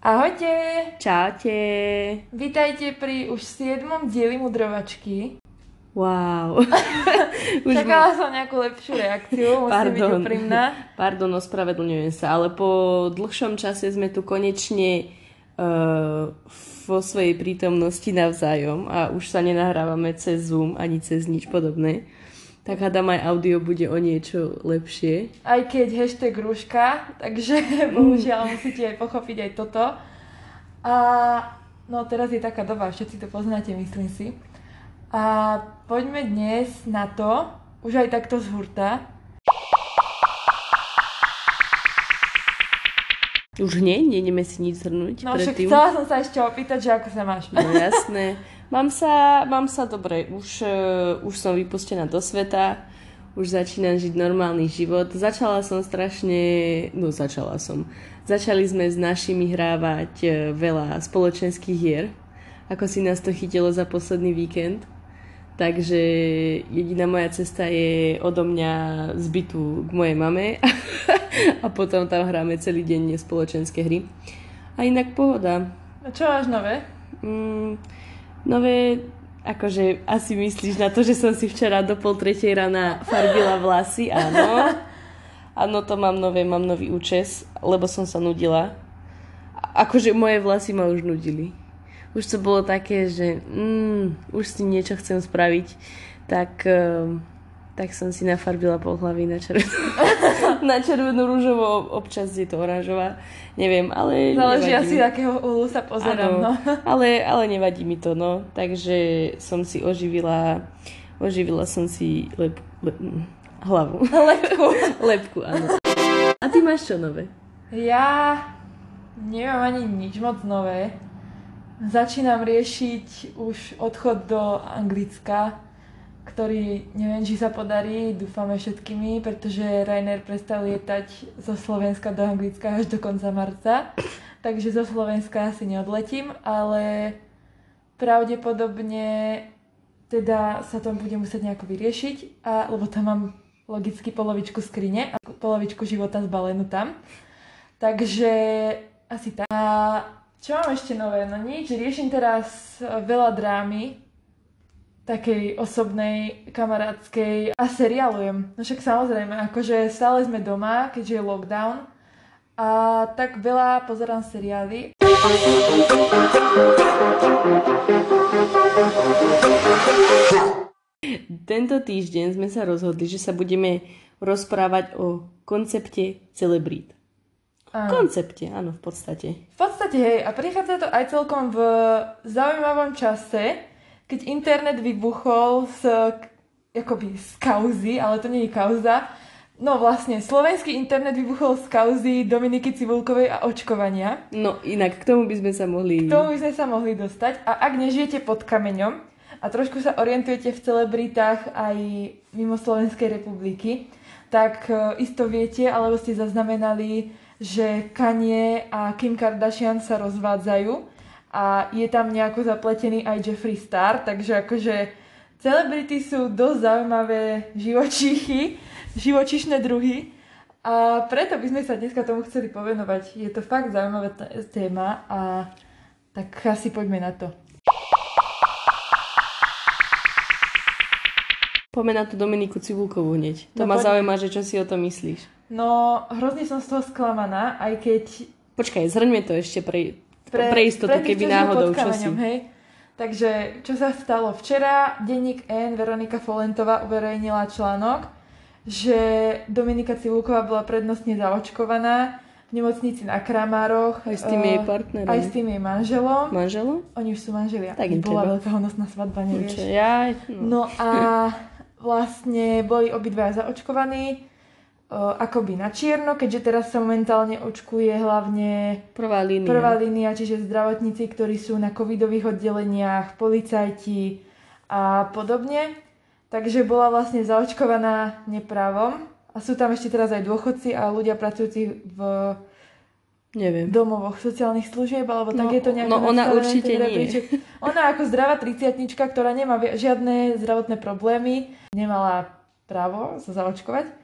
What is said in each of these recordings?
Ahojte! Čaute! Vítajte pri už 7. dieli mudrovačky. Wow. Už Čakala som nejakú lepšiu reakciu, musím Pardon. byť úprimná. Pardon, ospravedlňujem sa, ale po dlhšom čase sme tu konečne uh, vo svojej prítomnosti navzájom a už sa nenahrávame cez Zoom ani cez nič podobné. Tak hádam aj audio bude o niečo lepšie. Aj keď hashtag rúška, takže bohužiaľ musíte pochopiť aj toto. A no teraz je taká doba, všetci to poznáte, myslím si. A poďme dnes na to, už aj takto z hurta. Už nie? Nejdeme si nič zhrnúť No však chcela som sa ešte opýtať, že ako sa máš. No jasné. Mám sa, mám sa dobre. Už, uh, už som vypustená do sveta. Už začínam žiť normálny život. Začala som strašne... No začala som. Začali sme s našimi hrávať uh, veľa spoločenských hier. Ako si nás to chytilo za posledný víkend. Takže jediná moja cesta je odo mňa z bytu k mojej mame a potom tam hráme celý deň spoločenské hry. A inak pohoda. A čo máš nové? Mm, nové, akože asi myslíš na to, že som si včera do pol tretej rána farbila vlasy, áno. Áno, to mám nové, mám nový účes, lebo som sa nudila. Akože moje vlasy ma už nudili už to bolo také, že mm, už si niečo chcem spraviť, tak, uh, tak som si nafarbila pol hlavy na červenú, na červenú rúžovú, občas je to oranžová, neviem, ale Záleží asi, mi. akého úlu sa pozerám, no. ale, ale nevadí mi to, no, takže som si oživila, oživila som si lep, lep, hlavu. Lepku. Lepku, áno. A ty máš čo nové? Ja nemám ani nič moc nové. Začínam riešiť už odchod do Anglicka, ktorý neviem, či sa podarí, dúfame všetkými, pretože Rainer prestal lietať zo Slovenska do Anglicka až do konca marca. Takže zo Slovenska asi neodletím, ale pravdepodobne teda sa to bude musieť nejako vyriešiť, a, lebo tam mám logicky polovičku skrine a polovičku života zbalenú tam. Takže asi tak. A čo mám ešte nové? No nič, riešim teraz veľa drámy, takej osobnej, kamarádskej a seriálujem. No však samozrejme, akože stále sme doma, keďže je lockdown a tak veľa pozerám seriály. Tento týždeň sme sa rozhodli, že sa budeme rozprávať o koncepte celebrít. Áno. koncepte, áno, v podstate. V podstate, hej, a prichádza to aj celkom v zaujímavom čase, keď internet vybuchol z, akoby z kauzy, ale to nie je kauza, No vlastne, slovenský internet vybuchol z kauzy Dominiky Cibulkovej a očkovania. No inak, k tomu by sme sa mohli... K tomu by sme sa mohli dostať. A ak nežijete pod kameňom a trošku sa orientujete v celebritách aj mimo Slovenskej republiky, tak e, isto viete, alebo ste zaznamenali že Kanye a Kim Kardashian sa rozvádzajú a je tam nejako zapletený aj Jeffree Star, takže akože celebrity sú dosť zaujímavé živočíchy, živočišné druhy a preto by sme sa dneska tomu chceli povenovať. Je to fakt zaujímavá téma a tak asi poďme na to. Poďme na tú Dominiku Cibulkovú hneď. To no, ma poďme. zaujíma, že čo si o to myslíš. No, hrozne som z toho sklamaná, aj keď... Počkaj, zhrňme to ešte pre, pre, pre istotu, pre keby náhodou, čo si... Hej. Takže, čo sa stalo včera, denník N, Veronika Folentová uverejnila článok, že Dominika Cibulková bola prednostne zaočkovaná v nemocnici na Kramároch. Aj s tým jej eh, partnerom. Aj s tým jej manželom. Manželom? Oni už sú manželia. Tak im bola veľká honosná svadba, nevieš. Ja, no. no a vlastne boli obidvaja zaočkovaní akoby na čierno, keďže teraz sa momentálne očkuje hlavne prvá línia. prvá línia, čiže zdravotníci, ktorí sú na covidových oddeleniach, policajti a podobne. Takže bola vlastne zaočkovaná neprávom. A sú tam ešte teraz aj dôchodci a ľudia pracujúci v Neviem. domovoch sociálnych služieb, alebo tak no, je to nejak No ona určite nie. Ona ako zdravá triciatnička, ktorá nemá žiadne zdravotné problémy, nemala právo sa zaočkovať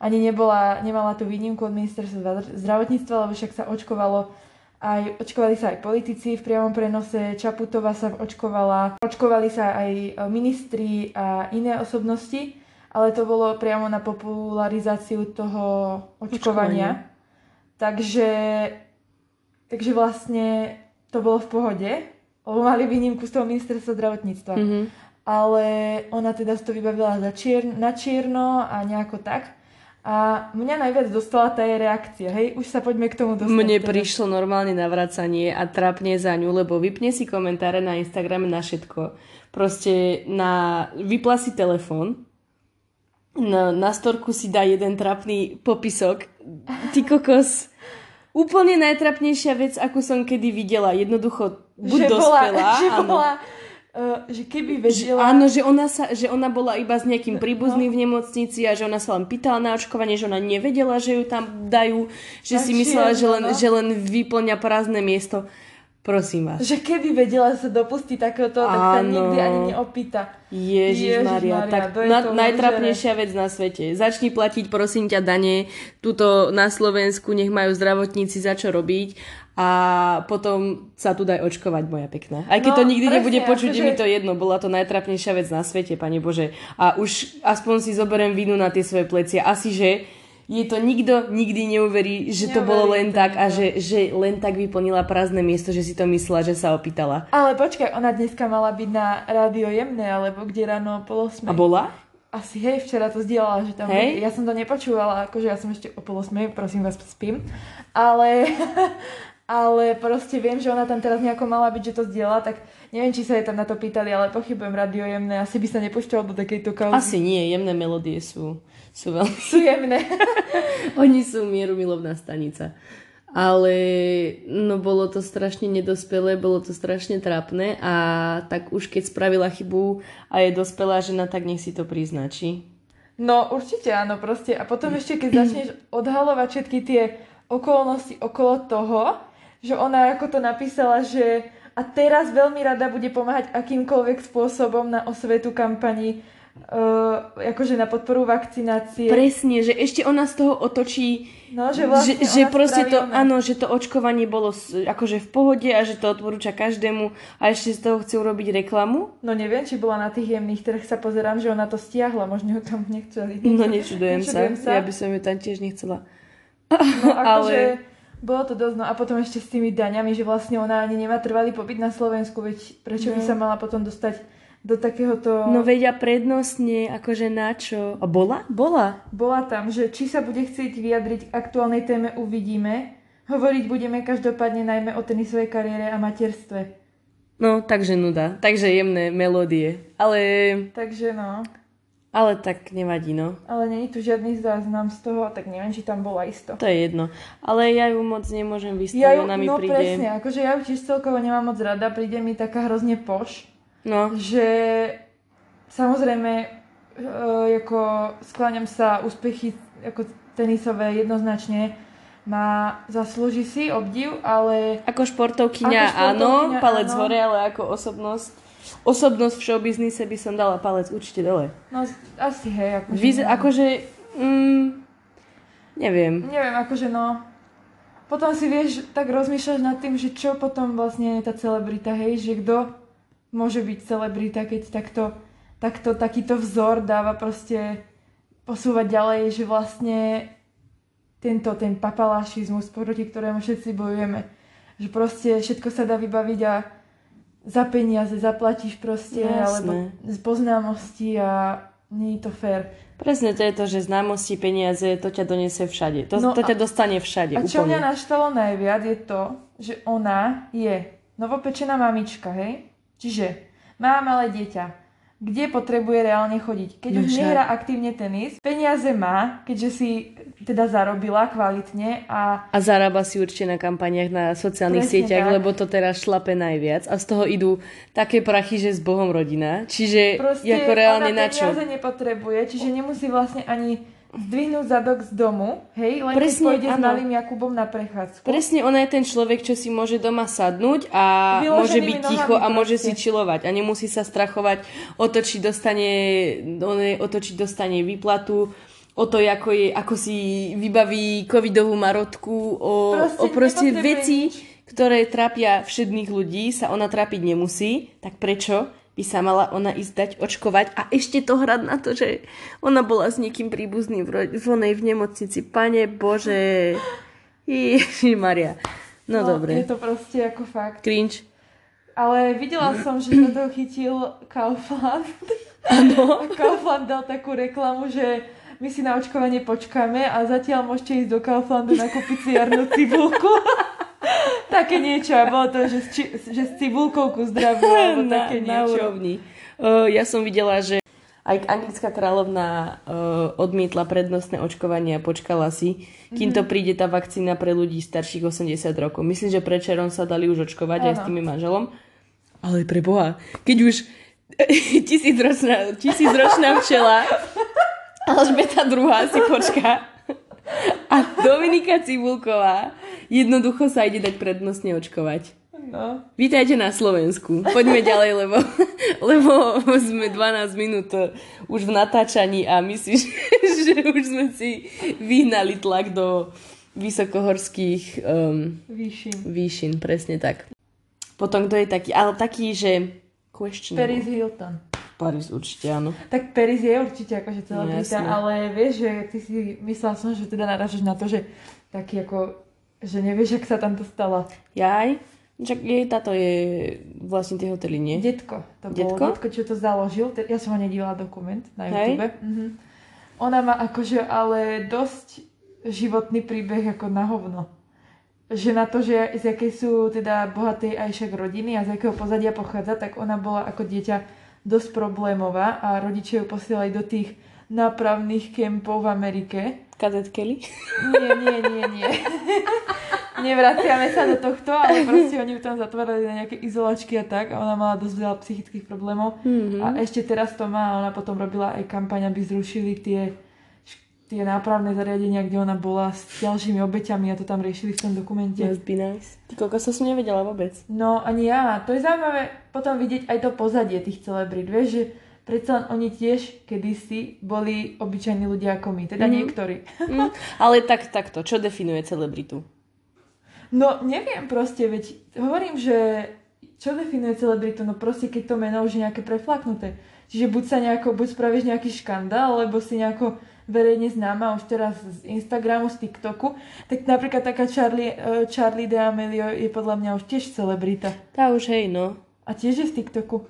ani nebola, nemala tú výnimku od ministerstva zdravotníctva, lebo však sa očkovalo aj očkovali sa aj politici v priamom prenose, Čaputová sa očkovala, očkovali sa aj e, ministri a iné osobnosti, ale to bolo priamo na popularizáciu toho očkovania. Očkovanie. Takže, takže vlastne to bolo v pohode, lebo mali výnimku z toho ministerstva zdravotníctva. Mm-hmm. Ale ona teda to vybavila za čier, na čierno a nejako tak. A mňa najviac dostala tá jej reakcia, hej, už sa poďme k tomu dostať. Mne prišlo normálne navracanie a trapne za ňu, lebo vypne si komentáre na Instagrame na všetko. Proste na, vypla si telefón, na, na storku si dá jeden trapný popisok. Ty kokos, úplne najtrapnejšia vec, ako som kedy videla. Jednoducho, buď že dospelá, bola, že áno. bola Uh, že keby vedela... Že, áno, že ona, sa, že ona bola iba s nejakým príbuzným no. v nemocnici a že ona sa len pýtala na očkovanie, že ona nevedela, že ju tam dajú, že tak si myslela, že len, no. že len vyplňa prázdne miesto. Prosím vás. Že keby vedela sa dopustiť takéhoto, tak sa nikdy ani neopýta. Ježiš, Ježiš Maria, tak na, najtrapnejšia vec na svete. Začni platiť, prosím ťa, dane. Tuto na Slovensku nech majú zdravotníci za čo robiť a potom sa tu daj očkovať, moja pekná. Aj keď no, to nikdy presne, nebude počuť, akože... mi to jedno, bola to najtrapnejšia vec na svete, Pane Bože. A už aspoň si zoberiem vinu na tie svoje plecia. Asi, že je to nikto nikdy neuverí, že Neuverí to bolo len to tak a že, že len tak vyplnila prázdne miesto, že si to myslela, že sa opýtala. Ale počkaj, ona dneska mala byť na rádio jemné, alebo kde ráno polo A bola? Asi hej, včera to zdieľala, že tam... Hej? Ja som to nepočúvala, akože ja som ešte o pol prosím vás, spím. Ale, ale proste viem, že ona tam teraz nejako mala byť, že to zdieľa, tak neviem, či sa jej tam na to pýtali, ale pochybujem radio jemné, asi by sa nepúšťal do takejto kauzy. Asi nie, jemné melódie sú, sú veľmi... Sú jemné. Oni sú mierumilovná stanica. Ale no bolo to strašne nedospelé, bolo to strašne trápne a tak už keď spravila chybu a je dospelá žena, tak nech si to priznačí. No určite áno, proste. A potom ešte keď začneš odhalovať všetky tie okolnosti okolo toho, že ona ako to napísala, že a teraz veľmi rada bude pomáhať akýmkoľvek spôsobom na osvetu kampani, uh, akože na podporu vakcinácie. Presne, že ešte ona z toho otočí, no, že, vlastne že, že proste to, ona. áno, že to očkovanie bolo akože v pohode a že to odporúča každému a ešte z toho chce urobiť reklamu. No neviem, či bola na tých jemných trh, sa pozerám, že ona to stiahla, možno ju tam nechceli. No nečudujem, nečudujem sa. sa, ja by som ju tam tiež nechcela. No akože... Ale bolo to dosť, no a potom ešte s tými daňami, že vlastne ona ani nemá trvalý pobyt na Slovensku, veď prečo no. by sa mala potom dostať do takéhoto... No vedia prednostne, akože na čo? A bola? Bola. Bola tam, že či sa bude chcieť vyjadriť k aktuálnej téme uvidíme. Hovoriť budeme každopádne najmä o tenisovej kariére a materstve. No, takže nuda. Takže jemné melódie. Ale... Takže no. Ale tak nevadí, no. Ale není tu žiadny záznam z toho, tak neviem, či tam bola isto. To je jedno. Ale ja ju moc nemôžem vystaviť, ja ju, ona mi no, príde... presne, akože ja ju tiež celkovo nemám moc rada, príde mi taká hrozne poš. No. Že samozrejme, e, ako skláňam sa úspechy ako tenisové jednoznačne, má, zaslúži si obdiv, ale... Ako športovkyňa, ako športovkyňa áno, palec áno. hore, ale ako osobnosť osobnosť v showbiznise by som dala palec určite dole. No asi hej, akože... Vyz- akože, mm, neviem. Neviem, akože no... Potom si vieš, tak rozmýšľaš nad tým, že čo potom vlastne je tá celebrita, hej, že kto môže byť celebrita, keď takto, takto takýto vzor dáva proste posúvať ďalej, že vlastne tento, ten papalašizmus, proti ktorému všetci bojujeme, že proste všetko sa dá vybaviť a za peniaze zaplatíš proste, Jasné. alebo z poznámosti a nie je to fér. Presne to je to, že známosti, peniaze, to ťa donese všade. To, no to ťa dostane všade. A čo úplne. mňa naštalo najviac je to, že ona je novopečená mamička, hej? Čiže má malé dieťa kde potrebuje reálne chodiť. Keď no, už nehrá aktívne tenis, peniaze má, keďže si teda zarobila kvalitne a... A zarába si určite na kampaniach na sociálnych Presne sieťach, tak. lebo to teraz šlape najviac a z toho idú také prachy, že s Bohom rodina. Čiže Proste ako reálne na čo? peniaze nepotrebuje, čiže nemusí vlastne ani zdvihnúť zadok z domu, hej, len Presne, keď pôjde ano. s malým Jakubom na prechádzku. Presne, ona je ten človek, čo si môže doma sadnúť a môže byť ticho a môže proste. si čilovať a nemusí sa strachovať o to, či dostane, o to, či dostane výplatu, o to, ako, je, ako si vybaví covidovú marotku, o proste, o proste veci, nič ktoré trápia všedných ľudí, sa ona trápiť nemusí, tak prečo by sa mala ona ísť dať očkovať a ešte to hrať na to, že ona bola s niekým príbuzným v, onej v nemocnici. Pane Bože. Ježiš Maria. No, no dobre. Je to proste ako fakt. Cringe. Ale videla som, že sa toho chytil Kaufland. Áno. Kaufland dal takú reklamu, že my si na očkovanie počkáme a zatiaľ môžete ísť do Kauflandu nakúpiť si jarnú cibulku. také niečo a bolo to, že s, či, že s cibulkou ku zdraviu, alebo na, také niečo. Na úrovni. Uh, ja som videla, že aj anglická kráľovna uh, odmietla prednostné očkovanie a počkala si, kým to príde tá vakcína pre ľudí starších 80 rokov. Myslím, že prečerom sa dali už očkovať aj s tými manželom. Ale pre Boha, keď už tisícročná, tisícročná včela Alžbeta druhá si počká a Dominika Cibulková jednoducho sa ide dať prednostne očkovať. No. Vítajte na Slovensku. Poďme ďalej, lebo, lebo sme 12 minút už v natáčaní a myslím, že už sme si vyhnali tlak do vysokohorských um, výšin. výšin. Presne tak. Potom kto je taký, ale taký, že questionable. Paris Hilton. Paris určite, áno. Tak Paris je určite akože celebrita, No, ale vieš, že ty si myslela som, že teda narážaš na to, že taký ako, že nevieš, jak sa tam dostala. Jaj? Čak jej táto je vlastne tie hotely, nie? Detko. To Detko? bolo detko, čo to založil. Ja som ho nedívala dokument na Hej. YouTube. Mhm. Ona má akože ale dosť životný príbeh ako na hovno. Že na to, že z jakej sú teda bohatej aj však rodiny a z akého pozadia pochádza, tak ona bola ako dieťa dosť problémová a rodičia ju posielali do tých nápravných kempov v Amerike. Kazet Kelly? Nie, nie, nie, nie. Nevraciame sa do tohto, ale proste oni ju tam zatvárali na nejaké izolačky a tak a ona mala dosť veľa psychických problémov. Mhm. A ešte teraz to má ona potom robila aj kampaň, aby zrušili tie, tie nápravné zariadenia, kde ona bola s ďalšími obeťami a to tam riešili v tom dokumente. Must be nice. Ty koľko som nevedela vôbec. No ani ja. To je zaujímavé potom vidieť aj to pozadie tých celebrit. Vieš, že predsa oni tiež kedysi boli obyčajní ľudia ako my. Teda Mhm. niektorí. Mm, ale tak, takto, čo definuje celebritu? No neviem proste, veď hovorím, že čo definuje celebritu? No proste keď to meno už je nejaké preflaknuté. Čiže buď sa nejako, buď spravíš nejaký škandál, alebo si nejako verejne známa už teraz z Instagramu, z TikToku, tak napríklad taká Charlie, eh, Charlie D'Amelio je podľa mňa už tiež celebrita. Tá už hej, no. A tiež je z TikToku.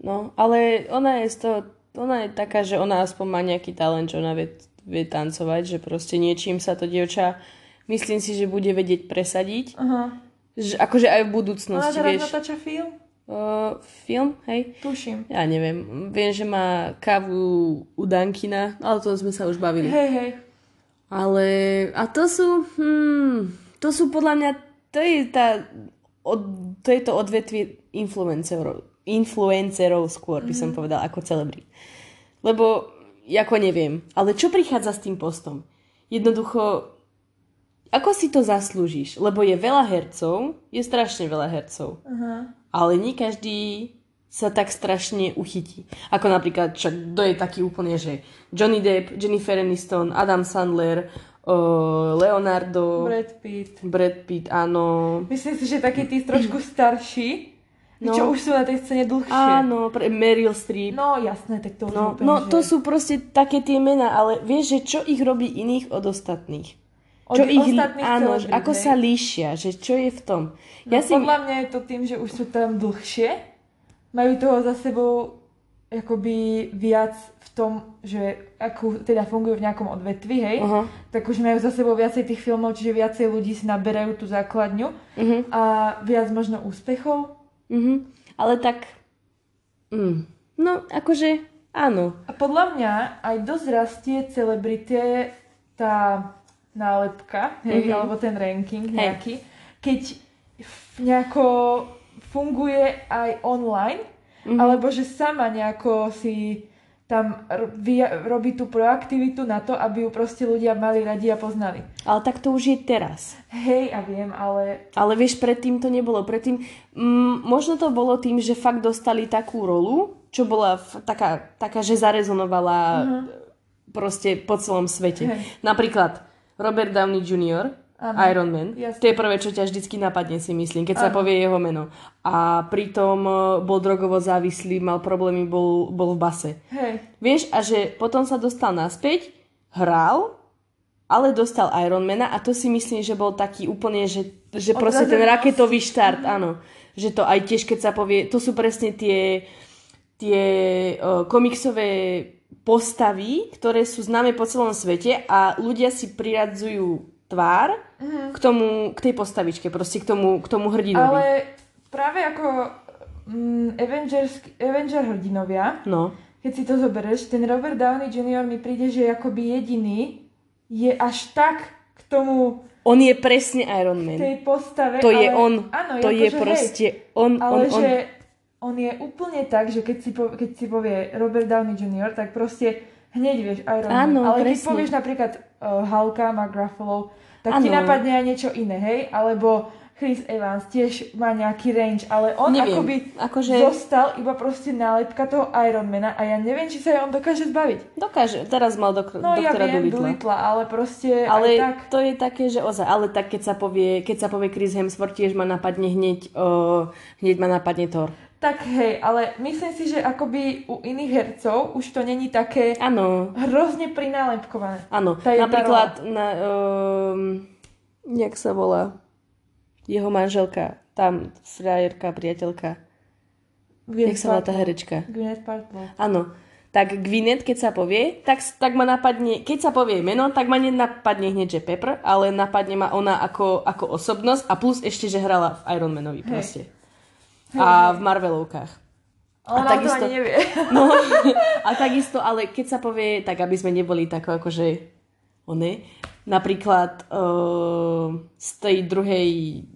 No, ale ona je z toho, ona je taká, že ona aspoň má nejaký talent, že ona vie, vie tancovať, že proste niečím sa to dievča, myslím si, že bude vedieť presadiť. Aha. Že, akože aj v Ona budúcnosti, teraz vieš. natáča film? Uh, film, hej? Tuším. Ja neviem. Viem, že má kávu u Dankina, ale to sme sa už bavili. Hej, hej. Ale, a to sú, hmm, to sú podľa mňa, to je tá, od, to je to odvetvie influencerov, influencerov skôr by som povedala, ako celebrit. Lebo, ako neviem, ale čo prichádza s tým postom? Jednoducho, ako si to zaslúžiš? Lebo je veľa hercov, je strašne veľa hercov, Aha. ale nie každý sa tak strašne uchytí. Ako napríklad, čo, kto je taký úplne, že Johnny Depp, Jennifer Aniston, Adam Sandler, uh, Leonardo, Brad Pitt. Brad Pitt, áno. Myslím si, že takí tí trošku starší, No. čo už sú na tej scéne dlhšie. Áno, pre Meryl Streep. No jasné, tak to No, úplne, no že... to sú proste také tie mená, ale vieš, že čo ich robí iných od ostatných? Od čo ich, ostatných áno, celebrít, ako sa líšia, že čo je v tom. No, Ja si, Podľa mňa je to tým, že už sú tam dlhšie, majú toho za sebou akoby viac v tom, že ako teda fungujú v nejakom odvetvi, hej, Aha. tak už majú za sebou viacej tých filmov, čiže viacej ľudí si naberajú tú základňu Mhm. a viac možno úspechov. Mhm. Ale tak, mm, no akože áno. A podľa mňa aj dosť rastie celebrite tá nálepka, hej, Mhm. alebo ten ranking nejaký, keď f- nejako funguje aj online, Mhm. alebo že sama nejako si tam robí tú proaktivitu na to, aby ju proste ľudia mali radi a poznali. Ale tak to už je teraz. Hej, a viem, ale Ale vieš, predtým to nebolo. Predtým, mm, možno to bolo tým, že fakt dostali takú rolu, čo bola f- taká, taká, že zarezonovala proste po celom svete. Hej. Napríklad Robert Downey Jr., Áno, Iron Man. jasne. To je prvé, čo ťa vždycky napadne, si myslím, keď sa Áno. povie jeho meno. A pritom e, bol drogovo závislý, mal problémy, bol, bol v base. Hej, Vieš, a že potom sa dostal naspäť, hral, ale dostal Ironmana a to si myslím, že bol taký úplne, že, že proste ten raketový štart, áno. Že to aj tiež, keď sa povie, to sú presne tie, tie uh, komiksové postavy, ktoré sú známe po celom svete a ľudia si priradzujú tvár k tomu, k tej postavičke, proste k tomu, k tomu hrdinovi. ale práve ako mm, Avengers, Avenger hrdinovia, No, keď si to zoberieš, ten Robert Downey Jr. mi príde, že akoby jediný je až tak k tomu on je presne Iron Man. tej postave. To je ale, on. Áno, to je hej, proste on, ale on, on. že on je úplne tak, že keď si, po, keď si povie Robert Downey Jr., tak proste hneď vieš Iron Man. Áno, Ale keď presne. povieš napríklad uh, Hulka, Mark Ruffalo, tak ti Áno. napadne aj niečo iné, hej? Alebo Chris Evans tiež má nejaký range, ale on Neviem, akoby akože- zostal iba proste nálepka toho Ironmana a ja neviem, či sa on dokáže zbaviť. Dokáže, teraz mal dok- No ja doktora viem, Doolittla. Doolittle, ale proste Ale tak. to je také, že ozaj, ale tak keď sa povie, keď sa povie Chris Hemsworth, tiež ma napadne hneď, o, hneď ma napadne Thor. Tak hej, ale myslím si, že akoby u iných hercov už to není také Áno, hrozne prinálepkované. áno. Napríklad, na, um, jak sa volá, jeho manželka, tam frajerka, priateľka, jak sa volá tá herečka. Gwyneth Paltrow. Áno. Tak Gwyneth, keď sa povie, tak, tak ma napadne, keď sa povie meno, tak ma nenapadne hneď, že Pepper, ale napadne ma ona ako, ako osobnosť a plus ešte, že hrala v Ironmanovi proste. A v Marvelovkách. Ona takisto- to ani nevie. No, a takisto, ale keď sa povie, tak aby sme neboli tak akože one, napríklad uh, z tej druhej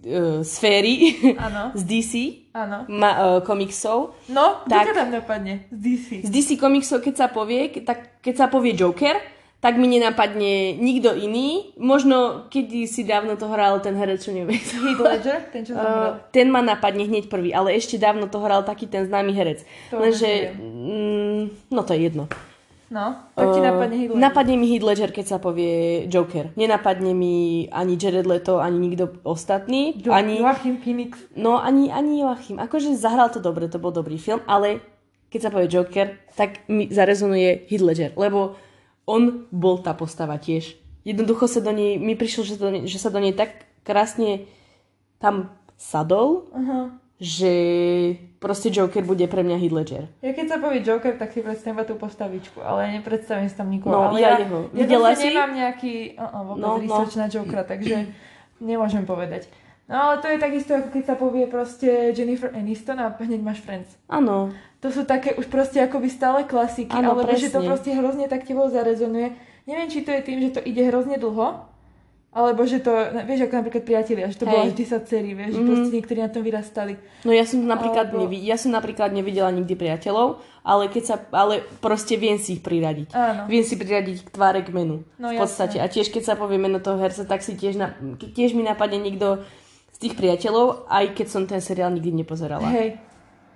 uh, sféry, Áno. z DC, Áno. ma, uh, komiksov, No, Tak. tam napadne? Z DC. z DC komiksov, keď sa povie, tak keď sa povie Joker, tak mi nenapadne nikto iný. Možno, keď si dávno to hral ten herec, čo neviem. Heath Ledger, ten čo. Uh, ten ma napadne hneď prvý, ale ešte dávno to hral taký ten známy herec. To Lenže, mm, no to je jedno. No, tak ti Uh, napadne Heath Ledger. Napadne mi Heath Ledger, keď sa povie Joker. Nenapadne mi ani Jared Leto, ani nikto ostatný. Jo- ani, Joachim Phoenix. no, ani, ani Joachim. Akože zahral to dobre, to bol dobrý film, ale keď sa povie Joker, tak mi zarezonuje Heath Ledger, lebo on bol tá postava tiež. Jednoducho sa do nej, mi prišlo, že, do nej, že sa do nej tak krásne tam sadol, Aha. že proste Joker bude pre mňa Heath Ledger. Ja keď sa povie Joker, tak si predstavím tú postavičku, ale nepredstavím si tam nikoho. No, ale ja ja, jeho. Ja Videla si? nemám nejaký uh-uh, vôbec No, no, no. na Jokera, takže nemôžem povedať. No ale to je takisto, ako keď sa povie proste Jennifer Aniston a hneď máš Friends. Áno, To sú také už proste akoby stále klasiky, Áno, alebo že to presne. proste hrozne tak tebou zarezonuje. Neviem, či to je tým, že to ide hrozne dlho, alebo že to, vieš, ako napríklad priatelia, že to Hej. bolo až 10 sérií, vieš, že Mhm. proste niektorí na tom vyrastali. No ja som napríklad, Alebo- nevi- ja som napríklad nevidela nikdy priateľov, ale keď sa, ale proste viem si ich priradiť. Áno. Viem si priradiť k tváre k menu. No, v podstate. A tiež keď sa povie meno toho herca, tak si tiež, na, tiež mi napadne niekto tých priateľov, aj keď som ten seriál nikdy nepozerala. Hej.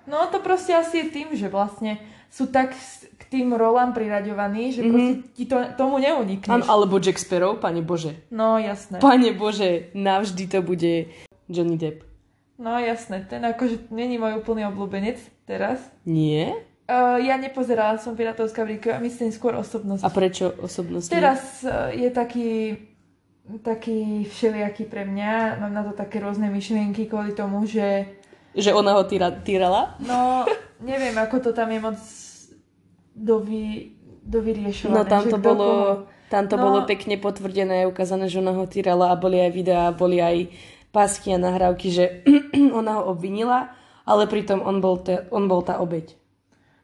No to proste asi je tým, že vlastne sú tak k tým rolám priraďovaní, že proste ti to, tomu neunikneš. alebo Jack Sparrow, pane Bože. No jasné. Pane Bože, navždy to bude Johnny Depp. No jasné, ten akože není môj úplný obľúbenec teraz. Nie? Uh, ja nepozerala som Piratovská bríka a myslím skôr osobnosť. A prečo osobnosti? Teraz uh, je taký taký všelijaký pre mňa, mám na to také rôzne myšlienky kvôli tomu, že Že ona ho týra, týrala? no neviem, ako to tam je moc dovy, dovyriešované. No tam to bolo, koho. tam to No. bolo pekne potvrdené, ukázané, že ona ho týrala a boli aj videá, boli aj pásky a nahrávky, že ona ho obvinila, ale pritom on bol, te, on bol tá obeď.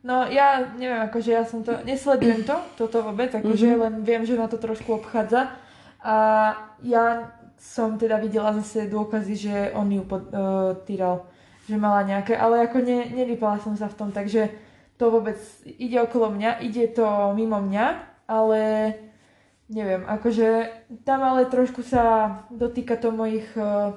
No ja neviem, akože ja som to, nesledujem to, toto vôbec, akože Mhm. len viem, že na to trošku obchádza. A ja som teda videla zase dôkazy, že on ju pod, uh, že mala nejaké, ale ako ne, nevypala som sa v tom, takže to vôbec ide okolo mňa, ide to mimo mňa, ale neviem, akože tam ale trošku sa dotýka to mojich uh,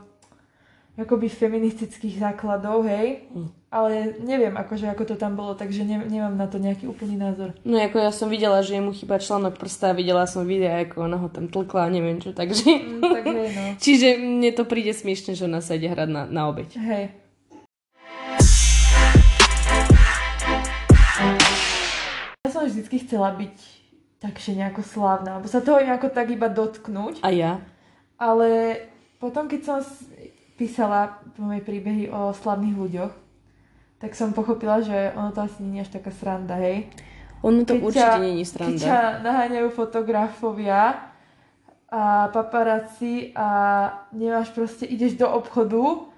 akoby feministických základov, hej, Hm. Ale neviem akože ako to tam bolo, takže ne, nemám na to nejaký úplný názor. No ako ja som videla, že mu chýba článok prsta a videla som videa, ako ona ho tam tlkla neviem čo, takže... Mm, tak hej, no. Čiže mne to príde smiešne, že ona sa ide hrať na, na obeď. Hej. Ja som vždycky chcela byť takže nejako slávna, alebo sa toho nejako tak iba dotknúť. A ja? Ale potom, keď som písala moje príbehy o slavných ľuďoch, tak som pochopila, že ono to asi nie je až taká sranda, hej. Ono to Keď určite ťa- není Keď sranda. ťa naháňajú fotografovia a paparazzi a nemáš proste, ideš do obchodu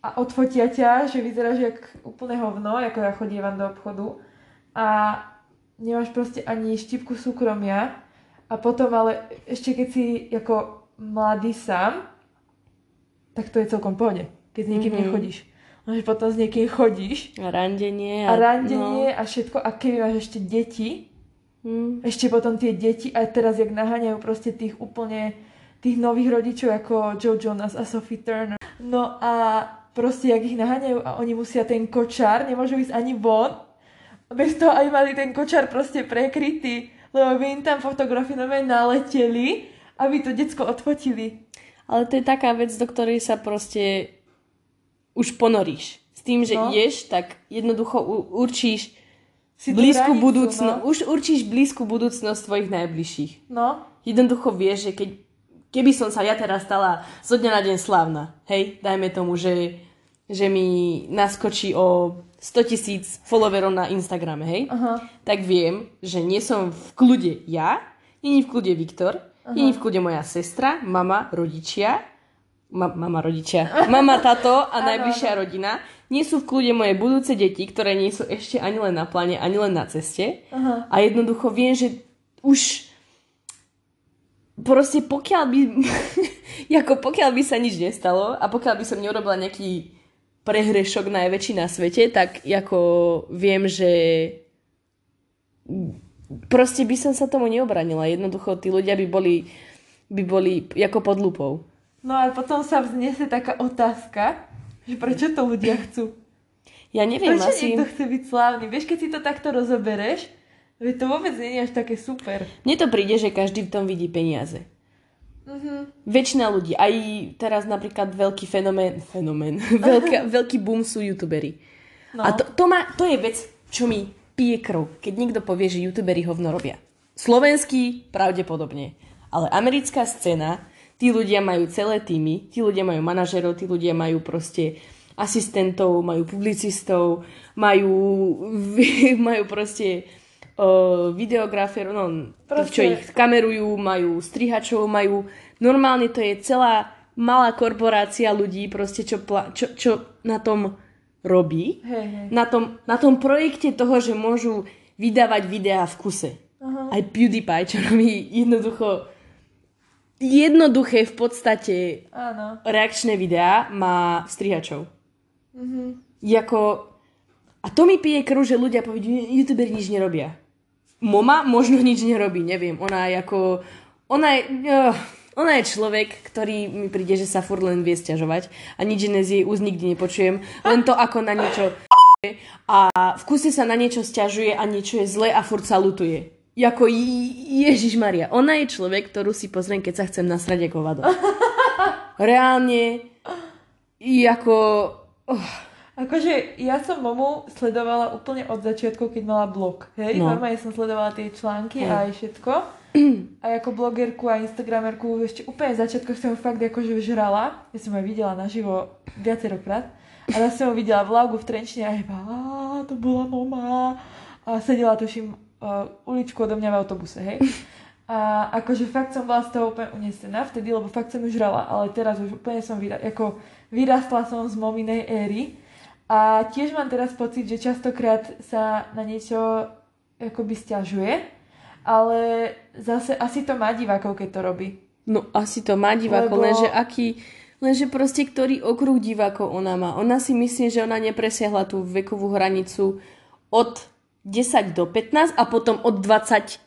a odfotia ťa, že vyzeráš jak úplne hovno, ako ja chodievam do obchodu a nemáš proste ani štipku súkromia a potom ale ešte keď si ako mladý sám, tak to je celkom pohode, keď s niekým Mhm. nechodíš. Lenže potom s niekým chodíš A randenie. a randenie a všetko a keby máš ešte deti, No. Hm. ešte potom tie deti a teraz jak naháňajú proste tých úplne tých nových rodičov ako Joe Jonas a Sophie Turner. No a proste jak ich naháňajú a oni musia ten kočár, nemôžu ísť ani von, bez toho aj mali ten kočár proste prekrytý, lebo by im tam fotografínové naleteli, aby to decko odfotili. Ale to je taká vec, do ktorej sa proste už ponoríš. S tým, že No. ideš, tak jednoducho určíš Si blízku budúcnosť. No. Už určíš blízku budúcnosť tvojich najbližších. no, Jednoducho vieš, že keď, keby som sa ja teraz stala zo dňa na deň slávna, hej, dajme tomu, že, že mi naskočí o 100 tisíc followerov na Instagrame, hej, aha, tak viem, že nie som v kľude ja, není v kľude Viktor, není v kľude moja sestra, mama, rodičia, ma, mama, rodičia, mama, tato a najbližšia rodina. Nie sú v kľude moje budúce deti, ktoré nie sú ešte ani len na pláne, ani len na ceste. aha. A jednoducho viem, že už proste pokiaľ by, ako pokiaľ by sa nič nestalo a pokiaľ by som neurobila nejaký prehrešok najväčší na svete, tak ako viem, že proste by som sa tomu neobranila. Jednoducho tí ľudia by boli, by boli ako pod lupou. No a potom sa vzniesie taká otázka, že prečo to ľudia chcú. Ja neviem, Prečo asi... niekto chce byť slávny? Vieš, keď si to takto rozobereš, veď to vôbec nie je až také super. Mne to príde, že každý v tom vidí peniaze. Mhm. Väčšina ľudí, aj teraz napríklad veľký fenomén, fenomén, veľká, veľký boom sú youtuberi. No. A to, to, má, to je vec, čo mi pije krv, keď niekto povie, že youtuberi hovno robia. Slovenský pravdepodobne, ale americká scéna, tí ľudia majú celé týmy, tí ľudia majú manažerov, tí ľudia majú proste asistentov, majú publicistov, majú, majú proste uh, videograférov, no, Proste- čo ich kamerujú, majú strihačov, majú... Normálne to je celá malá korporácia ľudí, proste, čo, pla, čo, čo na tom robí. Hej, hej. Na tom, na tom projekte toho, že môžu vydávať videá v kuse. Aha. Aj PewDiePie, čo robí jednoducho jednoduché v podstate Áno. reakčné videá, má strihačov. Mhm. Jako... A to mi pije krv, že ľudia povedia, youtuberi nič nerobia. Moma možno nič nerobí, neviem. Ona je ako... Ona je... Uh, ona je človek, ktorý mi príde, že sa furt len vie stiažovať a nič iné z jej úst nikdy nepočujem. Len to, ako na niečo a v kuse sa na niečo stiažuje a niečo je zlé a furt sa lutuje. Jako Ježiš Maria. Ona je človek, ktorú si pozriem, keď sa chcem nasrať ako vado. Reálne, ako... Oh, Akože ja som Momu sledovala úplne od začiatku, keď mala blog. Hej, No. normálne som sledovala tie články Hej. a aj všetko. A ako blogerku a instagramerku ešte úplne v začiatkoch som ju fakt akože žrala. Ja som aj videla naživo viacerokrát. A raz som ju videla v Laugu v Trenčine a iba, "Á, to bola mama. A sedela tuším uh, uličku odo mňa v autobuse, hej. A akože fakt som bola z toho úplne unesená vtedy, lebo fakt som ju žrala, ale teraz už úplne som vyra- ako vyrastla som z mominej éry. A tiež mám teraz pocit, že častokrát sa na niečo akoby stiažuje, ale zase asi to má divákov, keď to robí. No asi to má divákov, Lebo- lenže aký... Lenže proste ktorý okruh divákov ona má. Ona si myslí, že ona nepresiahla tú vekovú hranicu od 10 do 15 a potom od 25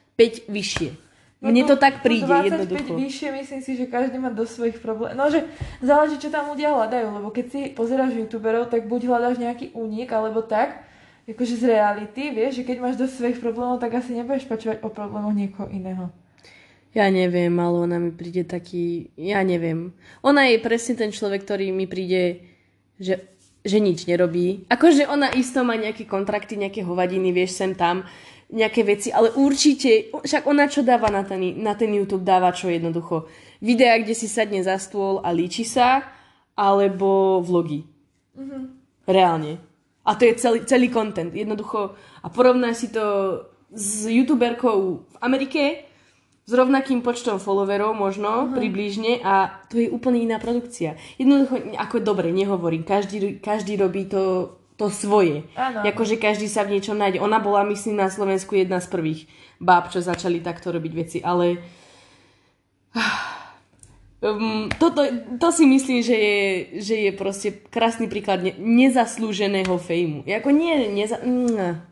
vyššie. Mne to tak príde 25 jednoducho. vyššie, myslím si, že každý má dosť svojich problémov. No, že záleží, čo tam ľudia hľadajú, lebo keď si pozeráš youtuberov, tak buď hľadáš nejaký únik, alebo tak, akože z reality, vieš, že keď máš dosť svojich problémov, tak asi nebudeš počúvať o problémoch niekoho iného. Ja neviem, ale ona mi príde taký, ja neviem. Ona je presne ten človek, ktorý mi príde, že, že nič nerobí. Akože ona isto má nejaké kontrakty, nejaké hovadiny, vieš, sem tam, nejaké veci, ale určite, však ona čo dáva na ten, na ten YouTube, dáva čo jednoducho. Videá, kde si sadne za stôl a líči sa, alebo vlogy. Mm-hmm. Reálne. A to je celý, celý content. Jednoducho. A porovná si to s youtuberkou v Amerike, s rovnakým počtom followerov možno, uh-huh. približne a to je úplne iná produkcia. Jednoducho, ako dobre, nehovorím, každý, každý robí to, to svoje. Ano. Akože každý sa v niečom nájde. Ona bola, myslím, na Slovensku jedna z prvých báb, čo začali takto robiť veci, ale um, toto, to si myslím, že je, že je proste krásny príklad ne, nezaslúženého fejmu. Jako nie, neza... Mm.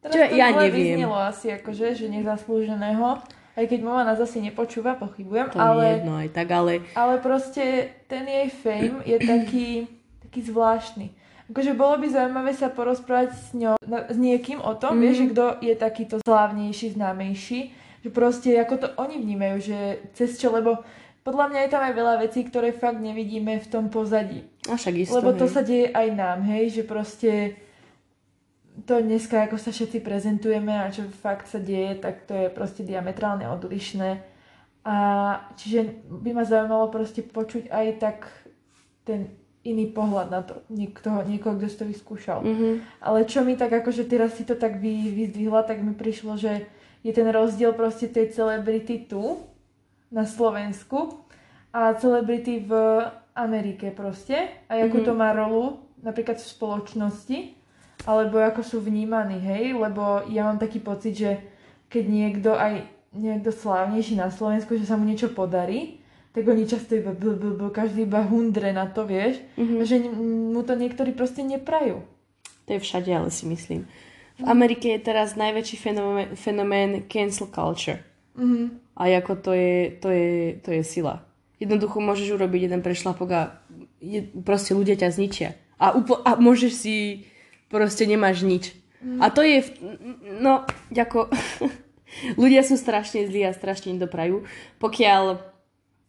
Teraz čo, to ja neviem. vyznelo asi akože, že nezaslúženého. Aj keď mama nás asi nepočúva, pochybujem. To ale, jedno aj tak, ale... Ale proste ten jej fame je taký, taký zvláštny. Akože bolo by zaujímavé sa porozprávať s, ňou, s niekým o tom, mm. vieš, že kto je takýto slávnejší, známejší. Že proste, ako to oni vnímajú, že cez čo, lebo podľa mňa je tam aj veľa vecí, ktoré fakt nevidíme v tom pozadí. A však isto, Lebo to hej. sa deje aj nám, hej, že proste to dneska, ako sa všetci prezentujeme a čo fakt sa deje, tak to je proste diametrálne odlišné. A čiže by ma zaujímalo proste počuť aj tak ten iný pohľad na to, niekto, niekoho, kto si to vyskúšal. Mm-hmm. Ale čo mi tak akože teraz si to tak vy, vyzdvihla, tak mi prišlo, že je ten rozdiel proste tej celebrity tu, na Slovensku a celebrity v Amerike proste. A ako mm-hmm. to má rolu napríklad v spoločnosti alebo ako sú vnímaní, hej, lebo ja mám taký pocit, že keď niekto aj niekto slávnejší na Slovensku, že sa mu niečo podarí, tak oni často iba bl, bl, bl, každý iba hundre na to, vieš, mm-hmm. že mu to niektorí proste neprajú. To je všade, ale si myslím. V Amerike je teraz najväčší fenomén, fenomén cancel culture. Mm-hmm. A ako to je, to, je, to je sila. Jednoducho môžeš urobiť jeden prešlapok a je, proste ľudia ťa zničia. A, upo- a môžeš si proste nemáš nič. Mm. A to je, no, ako, ľudia sú strašne zlí a strašne doprajú, pokiaľ,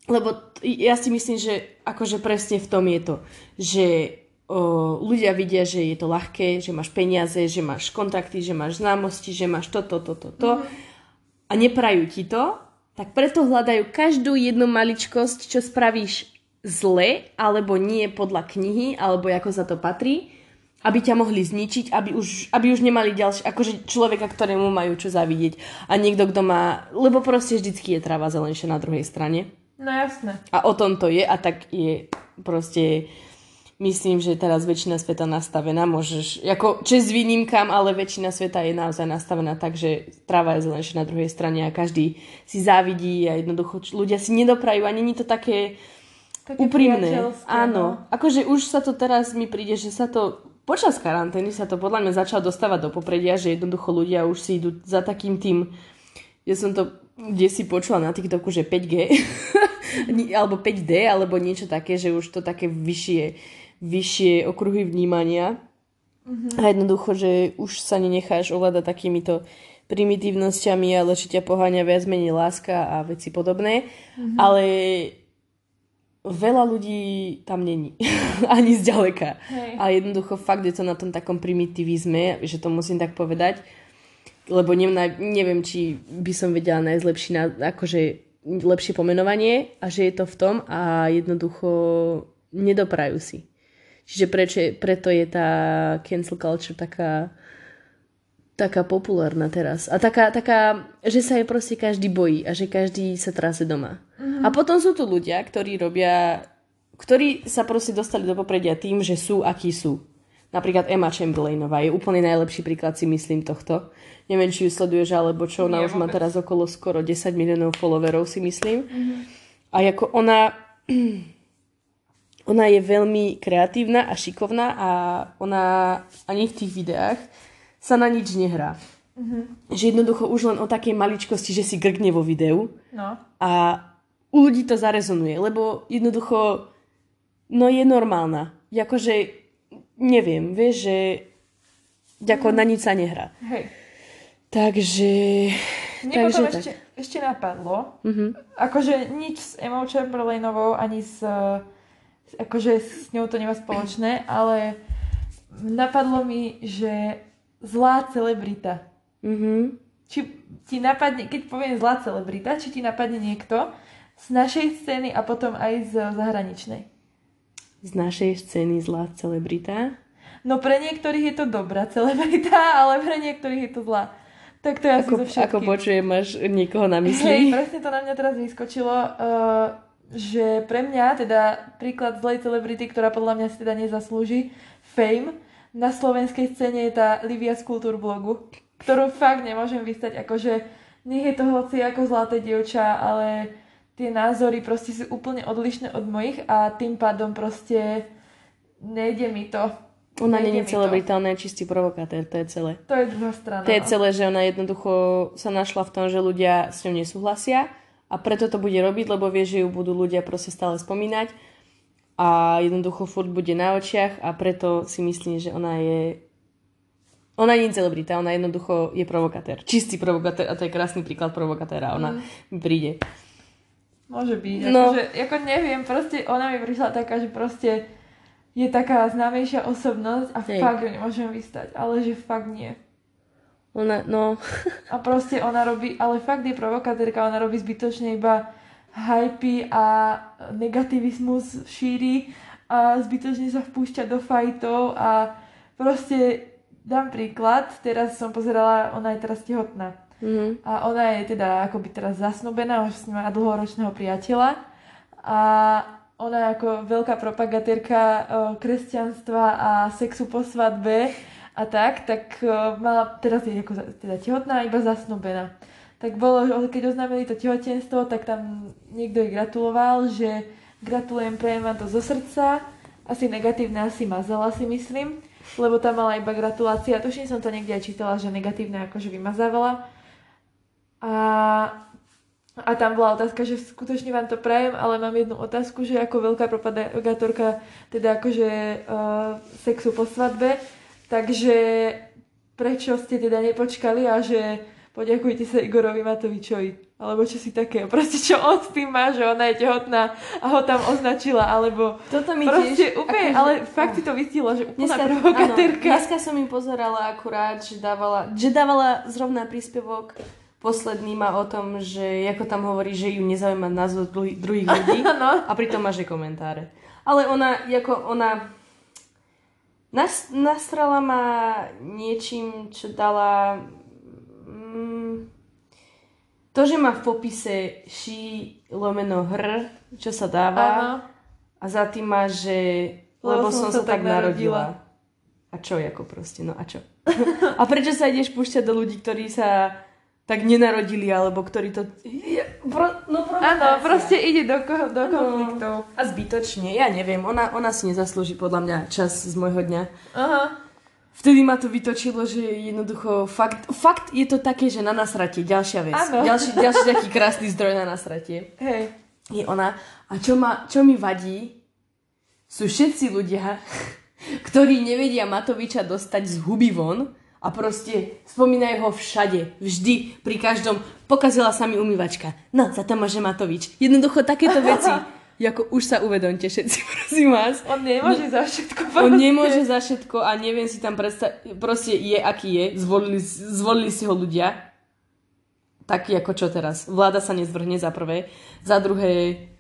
lebo ja si myslím, že akože presne v tom je to, že o, ľudia vidia, že je to ľahké, že máš peniaze, že máš kontakty, že máš známosti, že máš toto, toto, toto mm. a neprajú ti to, tak preto hľadajú každú jednu maličkosť, čo spravíš zle, alebo nie podľa knihy, alebo ako za to patrí aby ťa mohli zničiť, aby už, aby už nemali ďalší, akože človeka, ktorému majú čo zavidieť. A niekto, kto má, lebo proste vždycky je tráva zelenšia na druhej strane. No jasné. A o tom to je a tak je proste, myslím, že teraz väčšina sveta nastavená, môžeš, ako čes výnimkám, ale väčšina sveta je naozaj nastavená tak, že tráva je zelenšia na druhej strane a každý si závidí a jednoducho ľudia si nedoprajú a není to také, také úprimné. Áno, no. akože už sa to teraz mi príde, že sa to počas karantény sa to podľa mňa začalo dostávať do popredia, že jednoducho ľudia už si idú za takým tým, ja som to kde si počula na TikToku, že 5G alebo 5D alebo niečo také, že už to také vyššie, vyššie okruhy vnímania mm-hmm. a jednoducho, že už sa nenecháš ovládať takýmito primitívnosťami, ale či ťa poháňa viac menej láska a veci podobné. Mm-hmm. Ale veľa ľudí tam není. Ani zďaleka. Hej. A jednoducho fakt je to na tom takom primitivizme, že to musím tak povedať. Lebo neviem, neviem či by som vedela nájsť lepší, akože lepšie pomenovanie a že je to v tom a jednoducho nedoprajú si. Čiže prečo, preto je tá cancel culture taká taká populárna teraz. A taká, taká, že sa je proste každý bojí a že každý sa trase doma. Mm-hmm. A potom sú tu ľudia, ktorí robia, ktorí sa proste dostali do popredia tým, že sú akí sú. Napríklad Emma Chamberlainová je úplne najlepší príklad si myslím tohto. Neviem, či ju sleduješ alebo čo, ona Nie, už má teraz okolo skoro 10 miliónov followerov si myslím. Mm-hmm. A ako ona ona je veľmi kreatívna a šikovná a ona ani v tých videách sa na nič nehrá. Mm-hmm. Že jednoducho už len o takej maličkosti, že si grkne vo videu no. a u ľudí to zarezonuje, lebo jednoducho no je normálna. Jakože neviem, vieš, že ako na nič sa nehrá. Hej. Takže... Mne takže potom tak. ešte ešte napadlo, Mhm. akože nič s Emou Chamberlainovou ani s, akože s ňou to nemá spoločné, ale napadlo mi, že zlá celebrita. Mhm. Či ti napadne, keď poviem zlá celebrita, či ti napadne niekto z našej scény a potom aj z zahraničnej. Z našej scény zlá celebrita. No pre niektorých je to dobrá celebrita, ale pre niektorých je to zlá. Tak to je asi Ako, všetkým. ako počujem, máš niekoho na Hej, mysli. presne to na mňa teraz vyskočilo, uh, že pre mňa, teda príklad zlej celebrity, ktorá podľa mňa si teda nezaslúži fame, na slovenskej scéne je tá Livia z Kultúrblogu, ktorú fakt nemôžem vystať, akože nech je to hoci ako zlaté dievča, ale tie názory proste sú úplne odlišné od mojich a tým pádom proste nejde mi to. Ona není ona je čistý provokatér, to je celé. To je druhá strana. To je celé, že ona jednoducho sa našla v tom, že ľudia s ňou nesúhlasia a preto to bude robiť, lebo vie, že ju budú ľudia proste stále spomínať a jednoducho furt bude na očiach a preto si myslím, že ona je ona nie je celebrita, ona jednoducho je provokatér. Čistý provokatér a to je krásny príklad provokatéra. Ona mi príde. Môže byť. No. Akože, ako neviem, proste ona mi prišla taká, že proste je taká známejšia osobnosť a Hej. fakt ju nemôžem vystať. Ale že fakt nie. Ona, no, A proste ona robí, ale fakt je provokatérka, ona robí zbytočne iba hypy a negativizmus šíri a zbytočne sa vpúšťa do fajtov a proste dám príklad, teraz som pozerala, ona je teraz tehotná. Mhm. A ona je teda akoby teraz zasnubená, už s ním má dlhoročného priateľa. A ona ako veľká propagatérka e, kresťanstva a sexu po svadbe a tak, tak e, mala, teraz je ako teda tehotná, iba zasnubená. Tak bolo, keď oznámili to tehotenstvo, tak tam niekto jej gratuloval, že gratulujem, prejem vám to zo srdca. Asi negatívne, asi mazala si myslím, lebo tam mala iba gratulácia. Tuším som to niekde aj čítala, že negatívne akože vymazávala. A, a tam bola otázka, že skutočne vám to prajem, ale mám jednu otázku, že ako veľká propagátorka teda akože uh, sexu po svadbe, takže prečo ste teda nepočkali a že poďakujte sa Igorovi Matovičovi. Alebo čo si také, proste čo on s tým má, že ona je tehotná a ho tam označila, alebo Toto mi proste tiež... úplne, akože- ale fakt si to vystihla, že úplná Dneska, provokatérka. áno, dneska som im pozerala akurát, že dávala, že dávala zrovna príspevok posledný má o tom, že ako tam hovorí, že ju nezaujíma názor druhý- druhých ľudí Áno. a pritom má že komentáre. Ale ona, ako ona nas, nastrala ma niečím, čo dala mm, to, že má v popise ši lomeno hr, čo sa dáva Áno. a za tým má, že lebo, som, sa tak narodila. A čo ako proste, no a čo? a prečo sa ideš púšťať do ľudí, ktorí sa tak nenarodili, alebo ktorí to... Pro, no Áno, proste ide do, ko- do No. konfliktov. A zbytočne, ja neviem, ona, ona si nezaslúži podľa mňa čas z môjho dňa. Aha. Vtedy ma to vytočilo, že jednoducho fakt, fakt je to také, že na nasratie, ďalšia vec. Áno. Ďalší, ďalší taký krásny zdroj na nasratie. Hej. Je ona. A čo, ma, čo mi vadí, sú všetci ľudia, ktorí nevedia Matoviča dostať z huby von a proste spomínajú ho všade, vždy, pri každom. Pokazila sa mi umývačka. No, za to môže Matovič. Jednoducho takéto veci. Ako už sa uvedomte všetci, prosím vás. On nemôže za všetko. On proste. nemôže za všetko a neviem si tam predstaviť, proste je aký je, zvolili, zvolili si ho ľudia, taký ako čo teraz. Vláda sa nezvrhne za prvé, za druhé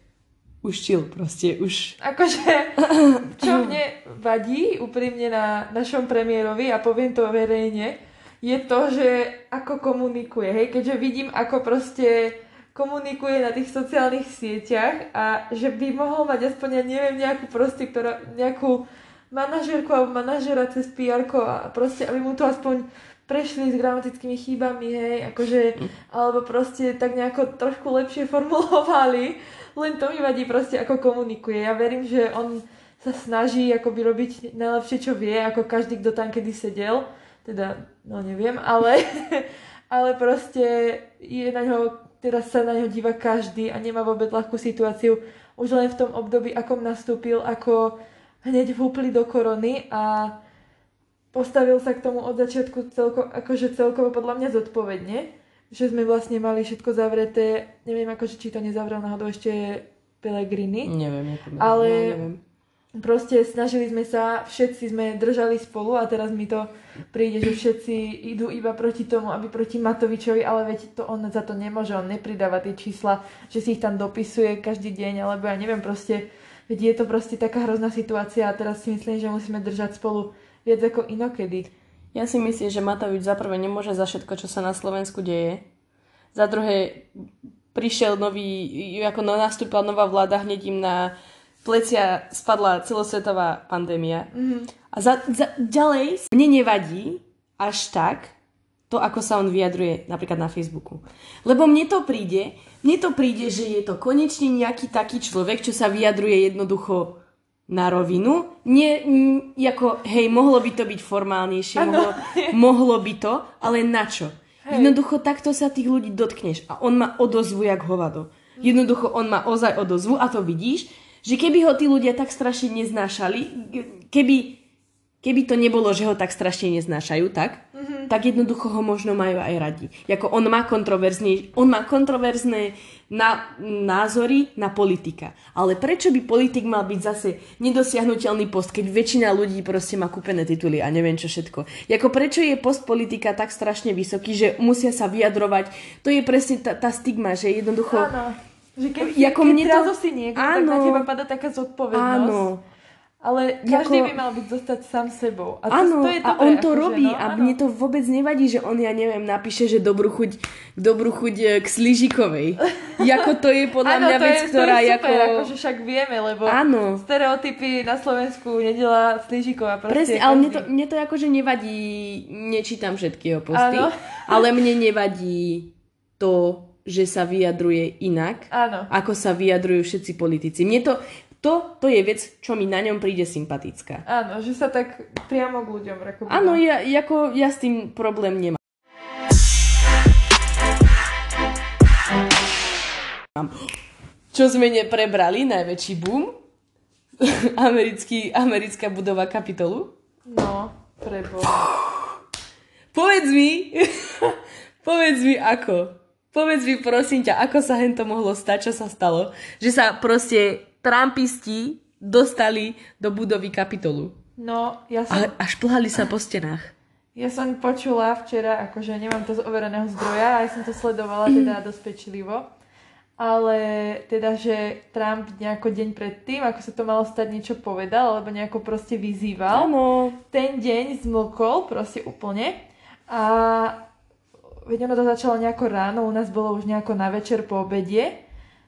už chill proste, už... Akože, čo mne vadí úprimne na našom premiérovi, a poviem to verejne, je to, že ako komunikuje, hej, keďže vidím, ako proste komunikuje na tých sociálnych sieťach a že by mohol mať aspoň, ja neviem, nejakú proste, ktorá, nejakú manažerku alebo manažera cez pr a proste, aby mu to aspoň prešli s gramatickými chýbami, hej, akože, alebo proste tak nejako trošku lepšie formulovali, len to mi vadí proste, ako komunikuje. Ja verím, že on sa snaží akoby robiť najlepšie, čo vie, ako každý, kto tam kedy sedel, teda, no neviem, ale, ale proste je na ňo, teraz sa na ňo díva každý a nemá vôbec ľahkú situáciu. Už len v tom období, akom nastúpil, ako hneď vúpli do korony a postavil sa k tomu od začiatku celko, akože celkovo podľa mňa zodpovedne, že sme vlastne mali všetko zavreté. Neviem, ako, či to nezavrel náhodou ešte Pelegrini. Neviem, nepamätám. Ale ja neviem. proste snažili sme sa, všetci sme držali spolu a teraz mi to príde, že všetci idú iba proti tomu, aby proti Matovičovi, ale veď to on za to nemôže, on nepridáva tie čísla, že si ich tam dopisuje každý deň, alebo ja neviem, proste, veď je to proste taká hrozná situácia a teraz si myslím, že musíme držať spolu viac ako inokedy. Ja si myslím, že Matovič za prvé nemôže za všetko, čo sa na Slovensku deje. Za druhé, prišiel nový, ako no, nastúpila nová vláda, hneď im na plecia spadla celosvetová pandémia. Mm-hmm. A za, za, ďalej, mne nevadí až tak to, ako sa on vyjadruje napríklad na Facebooku. Lebo mne to príde, mne to príde, že je to konečne nejaký taký človek, čo sa vyjadruje jednoducho na rovinu. Nie, m, ako, hej, mohlo by to byť formálnejšie, mohlo, mohlo by to, ale na čo? Hej. Jednoducho takto sa tých ľudí dotkneš a on má odozvu jak hovado. Jednoducho on má ozaj odozvu a to vidíš, že keby ho tí ľudia tak strašne neznášali, keby, keby to nebolo, že ho tak strašne neznášajú, tak, mm-hmm. tak jednoducho ho možno majú aj radi. Jako on má kontroverzne, on má kontroverzné na, názory na politika. Ale prečo by politik mal byť zase nedosiahnutelný post, keď väčšina ľudí proste má kúpené tituly a neviem čo všetko. Jako prečo je post politika tak strašne vysoký, že musia sa vyjadrovať. To je presne tá, tá stigma, že jednoducho... Áno že keď, Jako keď mne to- si niekto, Áno. tak na teba padá taká zodpovednosť. Áno. Ale každý Jako- by mal byť zostať sám sebou. A to, Áno, to je a dobré, on to akože, robí no, a áno. mne to vôbec nevadí, že on, ja neviem, napíše, že dobrú chuť, dobrú chuť e, k Sližikovej. Jako to je podľa Áno, mňa vec, je, ktorá to je ako... akože však vieme, lebo Áno. stereotypy na Slovensku nedelá Slížiková. Presne, ale mne to, mne to akože nevadí, nečítam všetky jeho posty, Áno. ale mne nevadí to, že sa vyjadruje inak, Áno. ako sa vyjadrujú všetci politici. Mne to, to, to je vec, čo mi na ňom príde sympatická. Áno, že sa tak priamo k ľuďom rekoby. Áno, ja, ako, ja s tým problém nemám. Čo sme neprebrali, najväčší boom. Americký, americká budova kapitolu. No, preboha. Povedz mi, povedz mi ako. Povedz mi prosím ťa, ako sa hento mohlo stať, čo sa stalo. Že sa proste Trumpisti dostali do budovy kapitolu. No, ja som, A až plhali sa po stenách. ja som počula včera, akože nemám to z overeného zdroja, aj som to sledovala teda dosť pečlivo, ale teda, že Trump nejako deň predtým, ako sa to malo stať, niečo povedal, alebo nejako proste vyzýval. Áno. ten deň zmlkol proste úplne a veď ono to začalo nejako ráno, u nás bolo už nejako na večer po obede,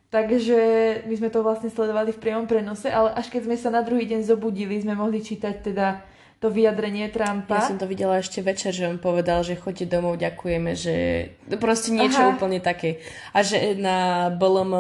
takže my sme to vlastne sledovali v priamom prenose, ale až keď sme sa na druhý deň zobudili, sme mohli čítať teda to vyjadrenie Trumpa. Ja som to videla ešte večer, že on povedal, že choďte domov, ďakujeme, že proste niečo Aha. úplne také. A že na BLM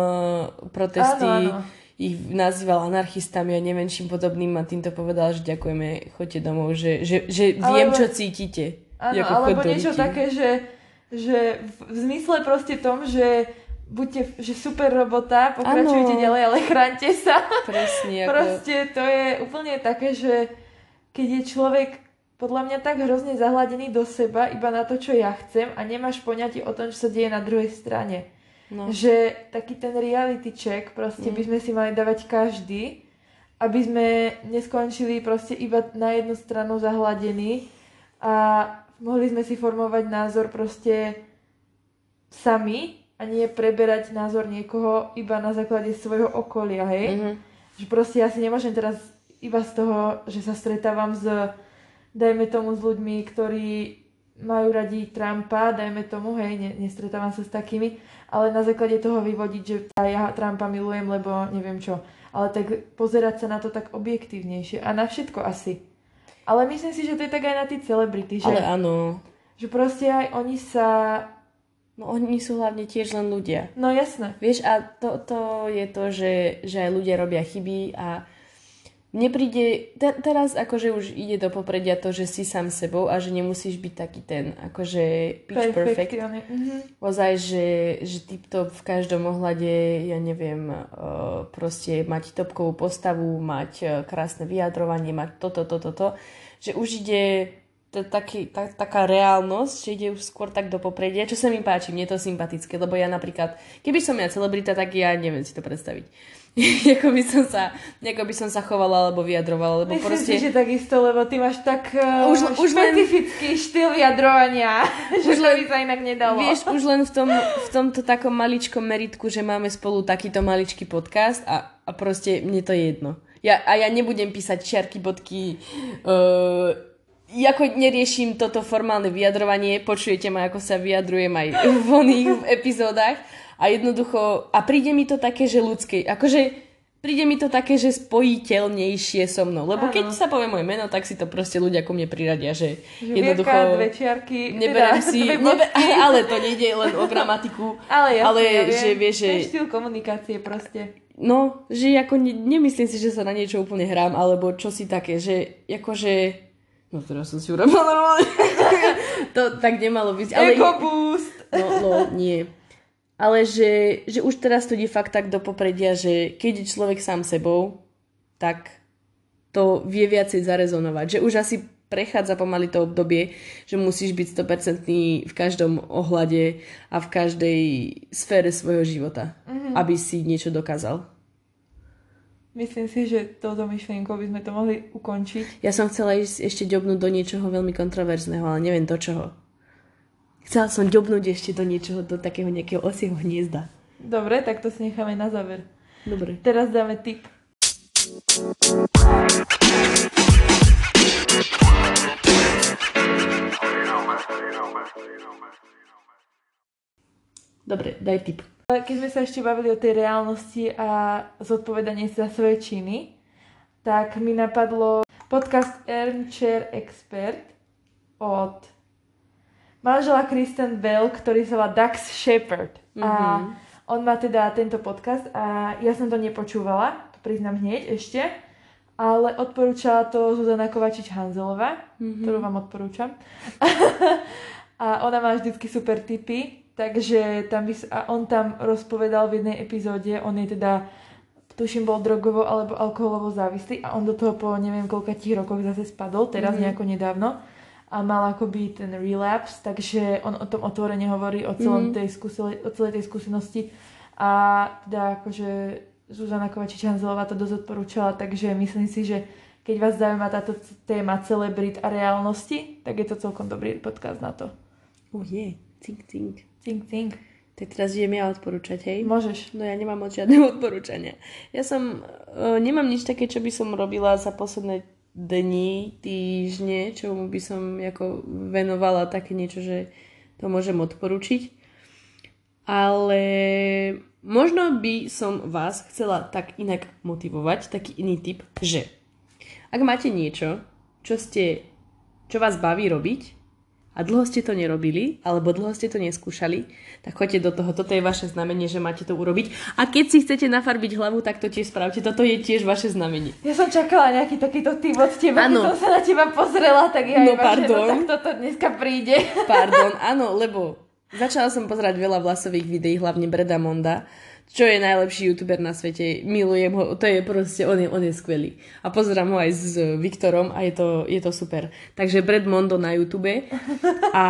protesty Áno, áno. ich nazýval anarchistami a neviem čím podobným a týmto povedal, že ďakujeme, choďte domov, že, že, že viem, Alebo- čo cítite. Áno, alebo niečo také, že, že v zmysle proste tom, že buďte, že super robota, pokračujte Áno. ďalej, ale chráňte sa. Presne, ako... Proste to je úplne také, že keď je človek podľa mňa tak hrozne zahladený do seba iba na to, čo ja chcem a nemáš poňatie o tom, čo sa deje na druhej strane. No. Že taký ten reality check proste Mm. by sme si mali dávať každý, aby sme neskončili proste iba na jednu stranu zahladení a mohli sme si formovať názor proste sami a nie preberať názor niekoho iba na základe svojho okolia, hej? Mhm. Že proste ja si nemôžem teraz iba z toho, že sa stretávam s, dajme tomu, s ľuďmi, ktorí majú radi Trumpa, dajme tomu, hej, ne, nestretávam sa s takými, ale na základe toho vyvodiť, že ja Trumpa milujem, lebo neviem čo. Ale tak pozerať sa na to tak objektívnejšie a na všetko asi. Ale myslím si, že to je tak aj na tie celebrity, že, Ale áno. že proste aj oni sa... No oni sú hlavne tiež len ľudia. No jasné. Vieš, a to, to je to, že, že aj ľudia robia chyby a mne príde, te, teraz akože už ide do popredia to, že si sám sebou a že nemusíš byť taký ten, akože pitch perfect. Perfektione. Mhm. Ozaj, že, že tip-top v každom ohľade, ja neviem, uh, proste mať topkovú postavu, mať uh, krásne vyjadrovanie, mať toto, toto, toto, že už ide to taký, tá, taká reálnosť, že ide už skôr tak do popredia, čo sa mi páči, mne je to sympatické, lebo ja napríklad, keby som ja celebrita, tak ja neviem si to predstaviť. ako, by som sa, ako by som sa chovala alebo vyjadrovala, lebo Myslím proste... si, že takisto, lebo ty máš tak uh, Už- už len- špecifický štýl vyjadrovania, že to by sa inak nedalo. Vieš, už len v, tom, v tomto takom maličkom meritku, že máme spolu takýto maličký podcast a, a proste mne to je jedno. Ja, a ja nebudem písať čiarky, bodky, uh, ako neriešim toto formálne vyjadrovanie, počujete ma, ako sa vyjadrujem aj v oných epizódach a jednoducho, a príde mi to také, že ľudské, akože príde mi to také, že spojiteľnejšie so mnou, lebo Áno. keď sa povie moje meno, tak si to proste ľudia ku mne priradia, že, Že jednoducho... Dve čiarky, Neberiem teda si, nebe, ale to nejde len o gramatiku. Ale, jasne, ale ja viem. že vieš, že, štýl komunikácie proste. no, že ako ne, nemyslím si, že sa na niečo úplne hrám, alebo čo si také, že akože, no teraz som si urobila normálne. to tak nemalo byť, ale... Ego boost. No, no, nie. Ale že, že už teraz to ide fakt tak do popredia, že keď je človek sám sebou, tak to vie viacej zarezonovať. Že už asi prechádza pomaly to obdobie, že musíš byť 100% v každom ohľade a v každej sfére svojho života, mm-hmm. aby si niečo dokázal. Myslím si, že touto myšlienkou by sme to mohli ukončiť. Ja som chcela ísť ešte ďobnúť do niečoho veľmi kontroverzného, ale neviem do čoho. Chcela som ďobnúť ešte do niečoho, do takého nejakého osieho hniezda. Dobre, tak to si necháme na záver. Dobre. Teraz dáme tip. Dobre, daj tip. Keď sme sa ešte bavili o tej reálnosti a zodpovedanie za svoje činy, tak mi napadlo podcast Armchair Expert od manžela Kristen Bell, ktorý sa volá Dax Shepard. Mm-hmm. A on má teda tento podcast a ja som to nepočúvala, to priznám hneď ešte, ale odporúčala to Zuzana Kovačič-Hanzelová, mm-hmm. ktorú vám odporúčam. a ona má vždycky super tipy, takže tam by, a on tam rozpovedal v jednej epizóde, on je teda tuším bol drogovo alebo alkoholovo závislý a on do toho po neviem koľkatých rokoch zase spadol, teraz mm-hmm. nejako nedávno a mal akoby ten relapse, takže on o tom otvorene hovorí o, celom Mhm. tej skúsele, o celej tej skúsenosti a teda akože Zuzana Kovačič-Hanzelová to dosť odporúčala, takže myslím si, že keď vás zaujíma táto téma celebrit a reálnosti, tak je to celkom dobrý podcast na to. Oh je, cink, cink. Think, think. Tak teraz idem ja odporúčať, hej? Môžeš. No ja nemám moc žiadne odporúčania. Ja som, uh, nemám nič také, čo by som robila za posledné dni, týždne, čomu by som ako venovala také niečo, že to môžem odporučiť. Ale možno by som vás chcela tak inak motivovať, taký iný typ, že ak máte niečo, čo ste, čo vás baví robiť, a dlho ste to nerobili, alebo dlho ste to neskúšali, tak choďte do toho. Toto je vaše znamenie, že máte to urobiť. A keď si chcete nafarbiť hlavu, tak to tiež spravte. Toto je tiež vaše znamenie. Ja som čakala nejaký takýto typ od teba, Áno. keď som sa na teba pozrela, tak ja No, iba, pardon. že no, tak toto dneska príde. Pardon, áno, lebo začala som pozerať veľa vlasových videí, hlavne Breda Monda, čo je najlepší youtuber na svete. Milujem ho, to je proste, on je, on je skvelý. A pozerám ho aj s Viktorom a je to, je to super. Takže Brad Mondo na YouTube. A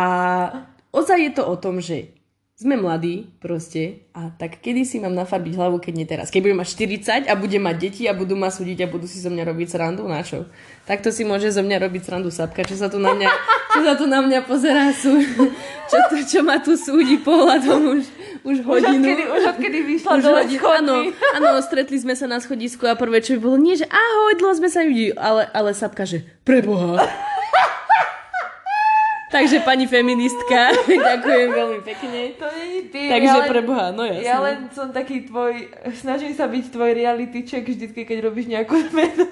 ozaj je to o tom, že sme mladí proste a tak kedy si mám nafarbiť hlavu, keď nie teraz. Keď budem mať 40 a budem mať deti a budú ma súdiť a budú si zo mňa robiť srandu, na čo? Takto si môže zo mňa robiť srandu sapka, čo sa tu na mňa, čo sa tu na mňa pozerá, sú, čo, to, čo ma tu súdi pohľadom už, už Už hodinu. odkedy, už odkedy vyšla Už dole hodinu, áno, áno, stretli sme sa na schodisku a prvé, čo by bolo, nie, že ahoj, dlho sme sa videli, ale, ale sapka, že preboha. Takže pani feministka, ďakujem veľmi pekne. To nie je ty. Takže ja len, preboha, no jasne. Ja len som taký tvoj, snažím sa byť tvoj reality check vždycky, keď robíš nejakú zmenu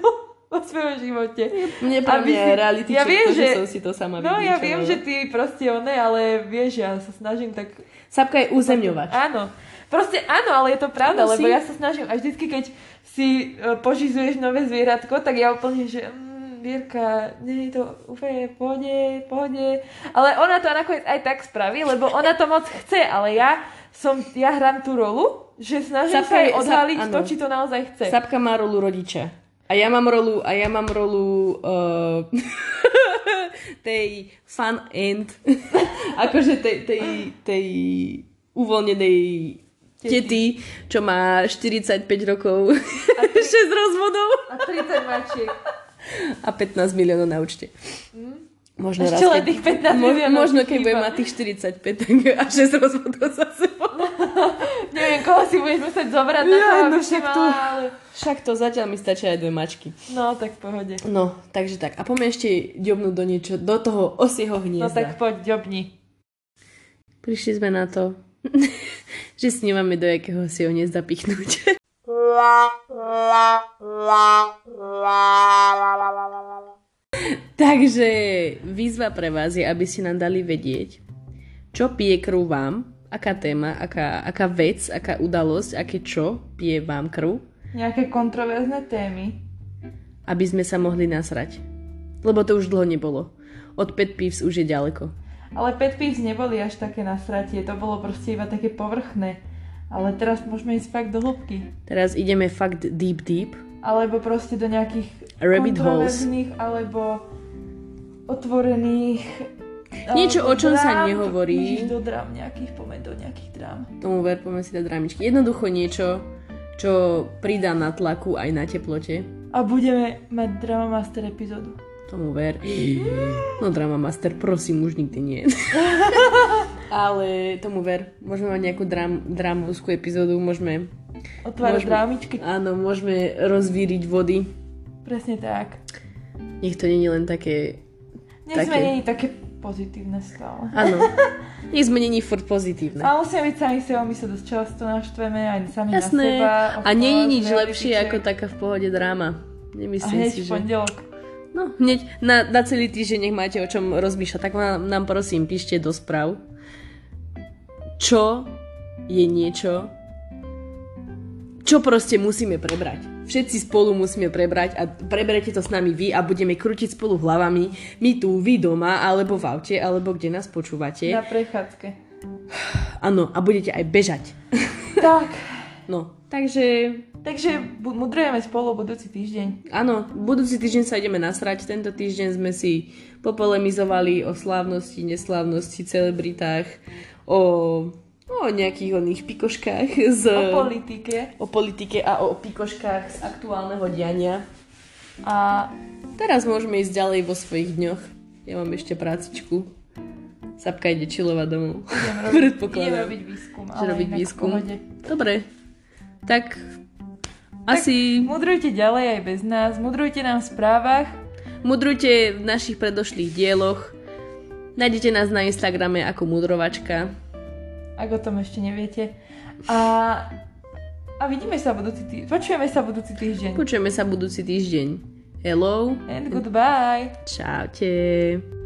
vo svojom živote. Mne pre mňa si- reality ja viem, že, že- som si to sama No ja viem, že ty proste oné, ale vieš, ja sa snažím tak... Sapka je uzemňovač. Áno. Proste áno, ale je to pravda, Áno, lebo si. ja sa snažím a vždycky, keď si e, požizuješ nové zvieratko, tak ja úplne, že mm, Vierka, nie je to úplne pohode, pohode. Ale ona to nakoniec aj tak spraví, lebo ona to moc chce, ale ja som, ja hrám tú rolu, že snažím Sapka sa jej je- odhaliť sap- to, či to naozaj chce. Sapka má rolu rodiča. A ja mám rolu, a ja mám rolu uh, tej fun end, akože tej, tej, tej uvoľnenej tety, čo má 45 rokov, a 6 rozvodov A 30 mačiek. a 15 miliónov na účte. Možno Ešte len tých 15 mo- Možno keď budem mať tých 45, tak a 6 rozvodov za sebou. Neviem, koho si budeš musieť zobrať na Ja, to, no však to- ale... Však to zatiaľ mi stačia aj dve mačky. No, tak v pohode. No, takže tak. A poďme ešte ďobnúť do niečo, do toho osieho No hniezda. tak poď, ďobni. Prišli sme na to, že si nemáme do jakého si ho hniezda pichnúť. Takže výzva pre vás je, aby ste nám dali vedieť, čo pije krv vám, aká téma, aká, aká vec, aká udalosť, aké čo pije vám krv, Nejaké kontroverzné témy. aby sme sa mohli nasrať. Lebo to už dlho nebolo. Od pet pives už je ďaleko. Ale pet peeves neboli až také nasratie, to bolo proste iba také povrchné. Ale teraz môžeme ísť fakt do hĺbky. Teraz ideme fakt deep deep. Alebo proste do nejakých Rabbit holes. kontroverzných, alebo otvorených... Niečo, o čom sa drám. nehovorí. Ježiš, do drám nejakých, pomeň do nejakých drám. Tomu ver, poďme si dať drámičky. Jednoducho niečo, čo pridá na tlaku aj na teplote. A budeme mať Drama Master epizódu. Tomu ver. No Drama Master, prosím, už nikdy nie. Ale tomu ver. Môžeme mať nejakú drám, drámovskú epizódu, môžeme... Otvárať Môžeme- drámičky. Áno, môžeme rozvíriť vody. Presne tak. Nech to nie je len také... Nie Také- sme není také pozitívne stále. Áno. Nech sme není furt pozitívne. Ale musíme byť sami sebou, my sa dosť často naštveme aj sami na Jasné. seba. A nie je nič lepšie check. ako taká v pohode dráma. A Nemyslím hneď si, že... pondelok. No, hneď na, na celý týždeň nech máte o čom rozmýšľať. Tak nám, nám prosím píšte do správ, čo je niečo, čo proste musíme prebrať. Všetci spolu musíme prebrať a preberete to s nami vy a budeme krútiť spolu hlavami. My tu, vy doma, alebo v aute, alebo kde nás počúvate. Na prechádzke. Áno, a budete aj bežať. tak, No, takže takže mudrujeme spolu budúci týždeň. Áno, budúci týždeň sa ideme nasrať. Tento týždeň sme si popolemizovali o slávnosti, neslávnosti, celebritách, o, o nejakých oných pikoškách z... O politike. o politike a o pikoškách z aktuálneho diania. A Teraz môžeme ísť ďalej vo svojich dňoch. Ja mám ešte prácičku. Sapka ide čilovať domov. idem robiť, Predpokladám. idem robiť výskum. Ale robiť výskum. Dobre. Tak asi Mudrujte ďalej aj bez nás. Mudrujte nám v správach. mudrujte v našich predošlých dieloch. Nájdete nás na Instagrame ako mudrovačka. Ak o tom ešte neviete. A, a vidíme sa budúci týždeň. Počujeme sa budúci týždeň. Počujeme sa budúci týždeň. Hello. And goodbye. Čaute.